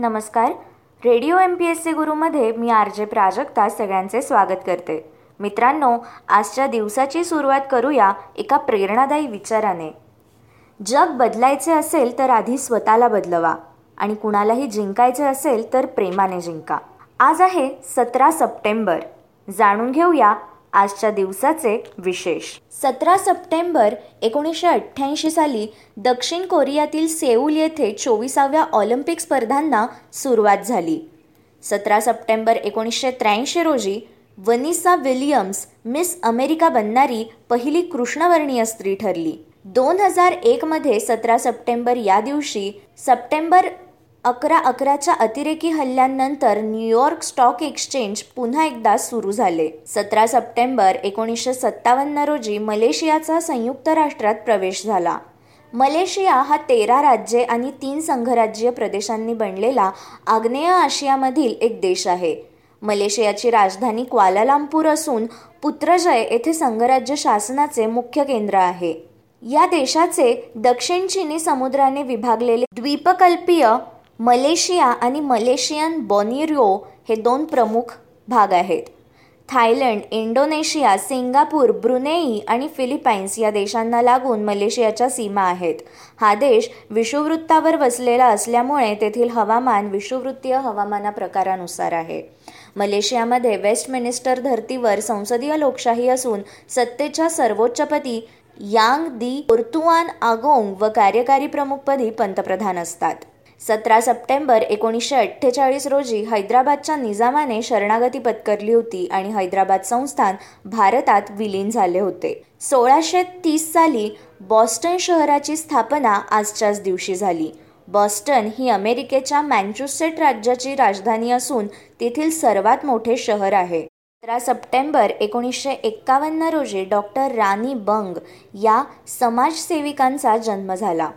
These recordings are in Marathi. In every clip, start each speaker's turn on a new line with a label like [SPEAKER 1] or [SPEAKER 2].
[SPEAKER 1] नमस्कार. Radio M P S C गुरुमध्ये मी आर जे प्राजक्ता सगळ्यांचे स्वागत करते. मित्रांनो आजच्या दिवसाची सुरुवात करूया एका प्रेरणादायी विचाराने. जग बदलायचे असेल तर आधी स्वतःला बदलवा आणि कुणालाही जिंकायचे असेल तर प्रेमाने जिंका. आज आहे सतरा सप्टेंबर. जाणून घेऊया आजच्या दिवसाचे विशेष. सतरा सप्टेंबर एकोणीसशे अठ्ठ्याऐंशी साली दक्षिण कोरियातील सेऊल येथे चोवीसाव्या ऑलिम्पिक स्पर्धांना सुरुवात झाली. सतरा सप्टेंबर एकोणीसशे त्र्याऐंशी रोजी वनिसा विलियम्स मिस अमेरिका बनणारी पहिली कृष्णवर्णीय स्त्री ठरली. दोन हजार एकमध्ये सतरा सप्टेंबर या दिवशी सप्टेंबर अकरा अकराच्या अतिरेकी हल्ल्यांनंतर न्यूयॉर्क स्टॉक एक्सचेंज पुन्हा एकदा सुरू झाले. सतरा सप्टेंबर एकोणीसशे सत्तावन्न रोजी मलेशियाचा संयुक्त राष्ट्रात प्रवेश झाला. मलेशिया हा तेरा राज्ये आणि तीन संघराज्य प्रदेशांनी बनलेला आग्नेय आशियामधील एक देश आहे. मलेशियाची राजधानी क्वालालामपूर असून पुत्रजय येथे संघराज्य शासनाचे मुख्य केंद्र आहे. या देशाचे दक्षिण चिनी समुद्राने विभागलेले द्वीपकल्पीय मलेशिया आणि मलेशियन बॉनिरिओ हे दोन प्रमुख भाग आहेत. थायलंड इंडोनेशिया सिंगापूर ब्रुनेई आणि फिलिपाईन्स या देशांना लागून मलेशियाच्या सीमा आहेत. हा देश विषुववृत्तावर वसलेला असल्यामुळे तेथील हवामान विषुववृत्तीय हवामाना प्रकारानुसार आहे. मलेशियामध्ये वेस्टमिनिस्टर धर्तीवर संसदीय लोकशाही असून सत्तेच्या सर्वोच्चपदी यांग दी पोर्तुआन आगोंग व कार्यकारी प्रमुखपदी पंतप्रधान असतात. सतरा सप्टेंबर एकोणीसशे अठ्ठेचाळीस रोजी हैदराबादच्या निजामाने शरणागती पत्करली होती आणि हैदराबाद संस्थान भारतात विलीन झाले होते. सोळाशे तीस साली बॉस्टन शहराची स्थापना आजच्याच दिवशी झाली. बॉस्टन ही अमेरिकेच्या मॅन्च्युसेट राज्याची राजधानी असून तेथील सर्वात मोठे शहर आहे. सतरा सप्टेंबर एकोणीसशे एक्कावन्न रोजी डॉक्टर राणी बंग या समाजसेविकांचा जन्म झाला.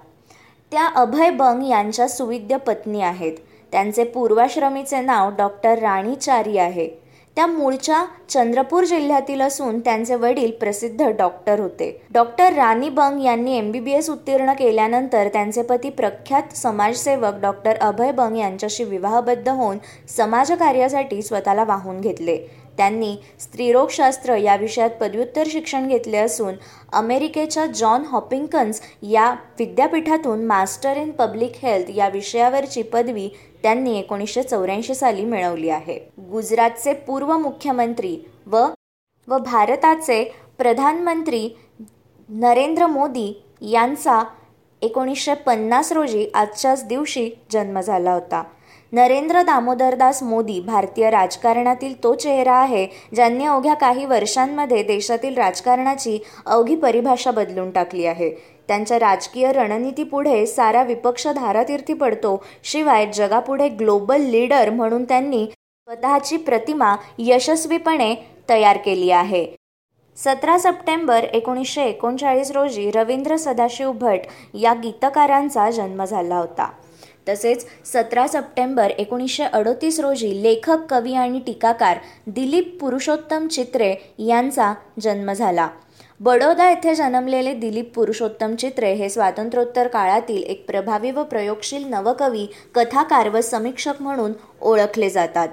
[SPEAKER 1] त्या अभय बंग यांच्या सुविद्य पत्नी आहेत. त्यांचे पूर्वाश्रमीचे नाव डॉक्टर राणीचारी आहे. त्या मूळच्या चंद्रपूर जिल्ह्यातील असून त्यांचे वडील प्रसिद्ध डॉक्टर होते. डॉक्टर राणी बंग यांनी एम बी बी एस उत्तीर्ण केल्यानंतर त्यांचे पती प्रख्यात समाजसेवक डॉक्टर अभय बंग यांच्याशी विवाहबद्ध होऊन समाजकार्यासाठी स्वतःला वाहून घेतले. त्यांनी स्त्रीरोगशास्त्र या विषयात पदव्युत्तर शिक्षण घेतले असून अमेरिकेच्या जॉन हॉपिंकन्स या विद्यापीठातून मास्टर इन पब्लिक हेल्थ या विषयावरची पदवी त्यांनी एकोणीसशे चौऱ्याऐंशी साली मिळवली आहे. गुजरातचे पूर्व मुख्यमंत्री व व भारताचे प्रधानमंत्री नरेंद्र मोदी यांचा एकोणीसशे पन्नास रोजी आजच्याच दिवशी जन्म झाला होता. नरेंद्र दामोदरदास मोदी भारतीय राजकारणातील तो चेहरा आहे ज्यांनी अवघ्या काही वर्षांमध्ये देशातील राजकारणाची अवघी परिभाषा बदलून टाकली आहे. त्यांच्या राजकीय रणनीतीपुढे सारा विपक्ष धारातीर्थी पडतो शिवाय जगापुढे ग्लोबल लीडर म्हणून त्यांनी स्वतःची प्रतिमा यशस्वीपणे तयार केली आहे. सतरा सप्टेंबर एकोणीसशे एकोणचाळीस रोजी रवींद्र सदाशिव भट या गीतकारांचा जन्म झाला होता. तसेच सतरा सप्टेंबर एकोणीसशे अडोतीस रोजी लेखक कवी आणि टीकाकार दिलीप पुरुषोत्तम चित्रे यांचा जन्म झाला. बडोदा येथे जन्मलेले दिलीप पुरुषोत्तम चित्रे हे स्वातंत्र्योत्तर काळातील एक प्रभावी व प्रयोगशील नवकवी कथाकार व समीक्षक म्हणून ओळखले जातात.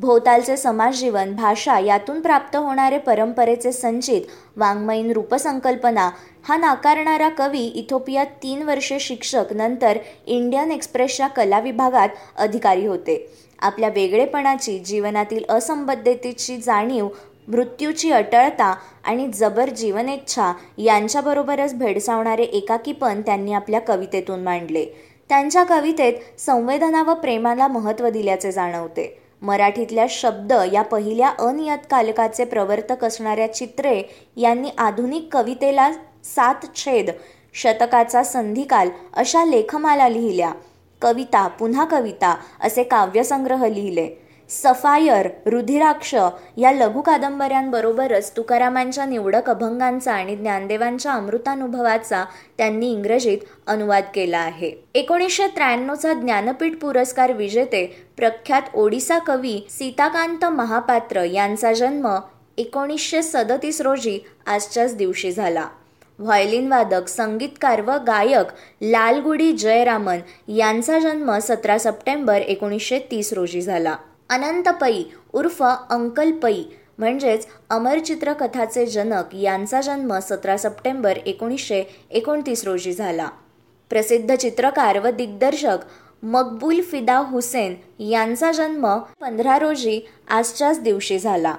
[SPEAKER 1] भोवतालचे समाजजीवन भाषा यातून प्राप्त होणारे परंपरेचे संचित वाङ्मयीन रूपसंकल्पना हा नाकारणारा कवी इथोपियात तीन वर्षे शिक्षक नंतर इंडियन एक्सप्रेसच्या कला विभागात अधिकारी होते. आपल्या वेगळेपणाची जीवनातील असंबद्धतेची जाणीव मृत्यूची अटळता आणि जबर जीवनेच्छा यांच्याबरोबरच भेडसावणारे एकाकीपण त्यांनी आपल्या कवितेतून मांडले. त्यांच्या कवितेत संवेदना व प्रेमाला महत्त्व दिल्याचे जाणवते. मराठीतल्या शब्द या पहिल्या अनियतकालकाचे प्रवर्तक असणाऱ्या चित्रे यांनी आधुनिक कवितेला सात छेद शतकाचा संधिकाल अशा लेखमाला लिहिल्या. कविता पुन्हा कविता असे काव्यसंग्रह लिहिले. सफायर रुधिराक्ष या लघु कादंबऱ्यांबरोबरच तुकारामांच्या निवडक अभंगांचा आणि ज्ञानदेवांच्या अमृतानुभवाचा त्यांनी इंग्रजीत अनुवाद केला आहे. एकोणीसशे त्र्याण्णवचा ज्ञानपीठ पुरस्कार विजेते प्रख्यात ओडिसा कवी सीताकांत महापात्र यांचा जन्म एकोणीसशे सदतीस रोजी आजच्याच दिवशी झाला. व्हायलिनवादक संगीतकार व गायक लालगुडी जयरामन यांचा जन्म सतरा सप्टेंबर एकोणीसशे तीस रोजी झाला. अनंत पै उर्फ अंकल पै म्हणजेच अमर चित्रकथाचे जनक यांचा जन्म सतरा सप्टेंबर एकोणीसशे एकोणतीस रोजी झाला. प्रसिद्ध चित्रकार व दिग्दर्शक मकबूल फिदा हुसेन यांचा जन्म पंधरा रोजी आजच्याच दिवशी झाला.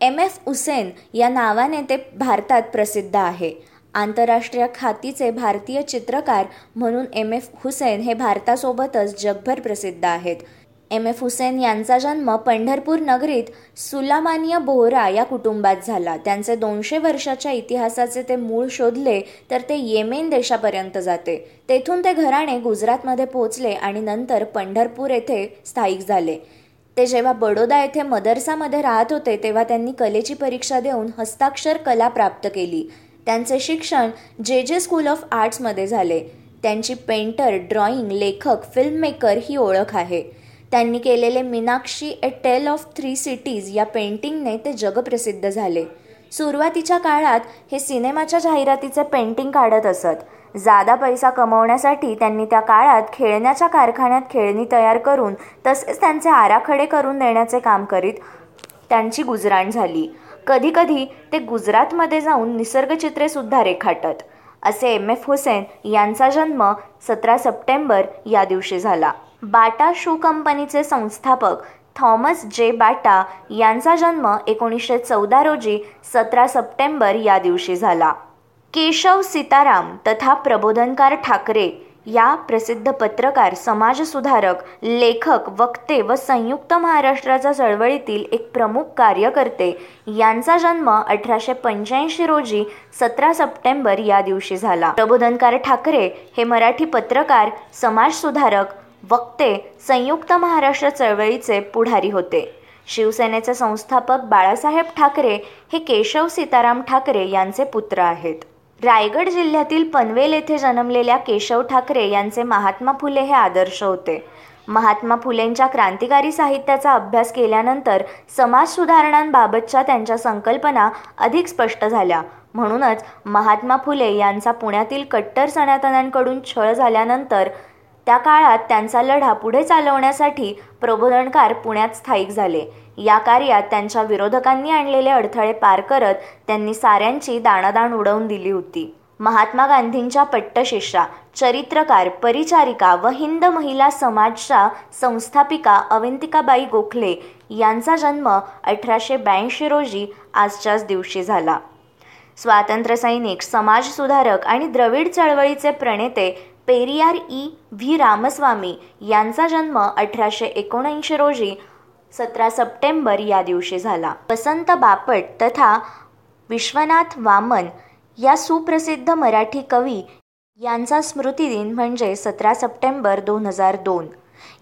[SPEAKER 1] एम. एफ. हुसेन या नावाने ते भारतात प्रसिद्ध आहे. आंतरराष्ट्रीय खातीचे भारतीय चित्रकार म्हणून एम. एफ. हुसेन हे भारतासोबतच जगभर प्रसिद्ध आहेत. एम एफ हुसेन यांचा जन्म पंढरपूर नगरीत सुलामानिया बोहरा या कुटुंबात झाला. त्यांचे दोनशे वर्षाच्या इतिहासाचे ते मूळ शोधले तर ते येमेन देशापर्यंत जाते. तेथून ते घराणे गुजरातमध्ये पोहोचले आणि नंतर पंढरपूर येथे स्थायिक झाले. ते जेव्हा बडोदा येथे मदरसामध्ये राहत होते तेव्हा त्यांनी कलेची परीक्षा देऊन हस्ताक्षर कला प्राप्त केली. त्यांचे शिक्षण जे जे स्कूल ऑफ आर्ट्समध्ये झाले. त्यांची पेंटर ड्रॉइंग लेखक फिल्ममेकर ही ओळख आहे. त्यांनी केलेले Meenakshi a tale of three cities या पेंटिंगने ते जगप्रसिद्ध झाले. सुरुवातीच्या काळात हे सिनेमाच्या जाहिरातीचे पेंटिंग काढत असत. जादा पैसा कमवण्यासाठी त्यांनी त्या काळात खेळण्याच्या कारखान्यात खेळणी तयार करून तसेच त्यांचे आराखडे करून देण्याचे काम करीत त्यांची गुजराण झाली. कधीकधी ते गुजरातमध्ये जाऊन निसर्गचित्रेसुद्धा रेखाटत. असे एम एफ हुसेन यांचा जन्म सतरा सप्टेंबर या दिवशी झाला. बाटा शू कंपनीचे संस्थापक थॉमस जे बाटा यांचा जन्म एकोणीसशे चौदा रोजी सतरा सप्टेंबर या दिवशी झाला. केशव सीताराम तथा प्रबोधनकार ठाकरे या प्रसिद्ध पत्रकार समाजसुधारक लेखक वक्ते व संयुक्त महाराष्ट्राच्या चळवळीतील एक प्रमुख कार्यकर्ते यांचा जन्म अठराशे पंच्याऐंशी रोजी सतरा सप्टेंबर या दिवशी झाला. प्रबोधनकार ठाकरे हे मराठी पत्रकार समाजसुधारक वक्ते संयुक्त महाराष्ट्र चळवळीचे पुढारी होते. शिवसेनेचे संस्थापक बाळासाहेब ठाकरे हे केशव सीताराम ठाकरे यांचे पुत्र आहेत. रायगड जिल्ह्यातील पनवेल येथे जन्मलेल्या केशव ठाकरे यांचे महात्मा फुले हे आदर्श होते. महात्मा फुलेंच्या क्रांतिकारी साहित्याचा अभ्यास केल्यानंतर समाज सुधारणांबाबतच्या त्यांच्या संकल्पना अधिक स्पष्ट झाल्या. म्हणूनच महात्मा फुले यांचा पुण्यातील कट्टर सनातनांकडून छळ झाल्यानंतर त्या काळात त्यांचा लढा पुढे चालवण्यासाठी प्रबोधनकार पुण्यात स्थायिक झाले. या कार्यात त्यांच्या विरोधकांनी आणलेले अडथळे पार करत त्यांनी साऱ्यांची दाणादाण उडवून दिली होती. महात्मा गांधींच्या पट्टशिष्या चरित्रकार परिचारिका व हिंद महिला समाजच्या संस्थापिका अवंतिकाबाई गोखले यांचा जन्म अठराशे ब्याऐंशी रोजी आजच्याच दिवशी झाला. स्वातंत्र्यसैनिक समाजसुधारक आणि द्रविड चळवळीचे प्रणेते पेरियार ई. व्ही. रामस्वामी यांचा जन्म अठराशे एकोणऐंशी रोजी सतरा सप्टेंबर या दिवशी झाला. वसंत बापट तथा विश्वनाथ वामन या सुप्रसिद्ध मराठी कवी यांचा स्मृतिदिन म्हणजे सतरा सप्टेंबर दोन हजार दोन.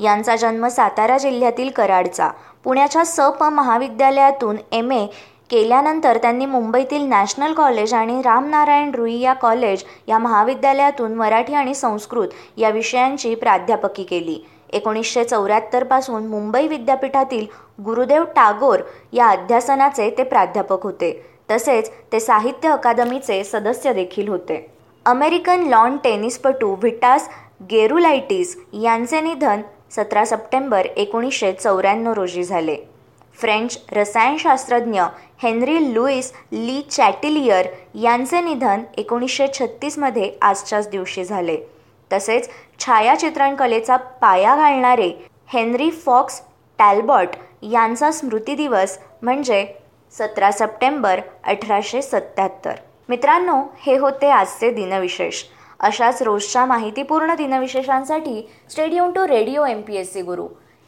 [SPEAKER 1] यांचा जन्म सातारा जिल्ह्यातील कराडचा पुण्याच्या स प महाविद्यालयातून एम. ए. केल्यानंतर त्यांनी मुंबईतील नॅशनल कॉलेज आणि रामनारायण रुईया कॉलेज या महाविद्यालयातून मराठी आणि संस्कृत या विषयांची प्राध्यापकी केली. एकोणीसशे चौऱ्याहत्तरपासून मुंबई विद्यापीठातील गुरुदेव टागोर या अध्यासनाचे ते प्राध्यापक होते. तसेच ते साहित्य अकादमीचे सदस्य देखील होते. अमेरिकन लॉन टेनिसपटू व्हिटास गेरुलायटिस यांचे निधन सतरा सप्टेंबर एकोणीसशे चौऱ्याण्णव रोजी झाले. फ्रेंच रसायनशास्त्रज्ञ हेनरी लुईस ली चॅटिलियर यांचे निधन एकोणीसशे छत्तीसमध्ये आजच्याच दिवशी झाले. तसेच छायाचित्रणकलेचा पाया घालणारे हेनरी फॉक्स टॅल्बॉट यांचा स्मृती दिवस म्हणजे सतरा सप्टेंबर अठराशे सत्त्याहत्तर मित्रांनो हे होते आजचे दिनविशेष. अशाच रोजच्या माहितीपूर्ण दिनविशेषांसाठी stay tuned to radio M P S C Guru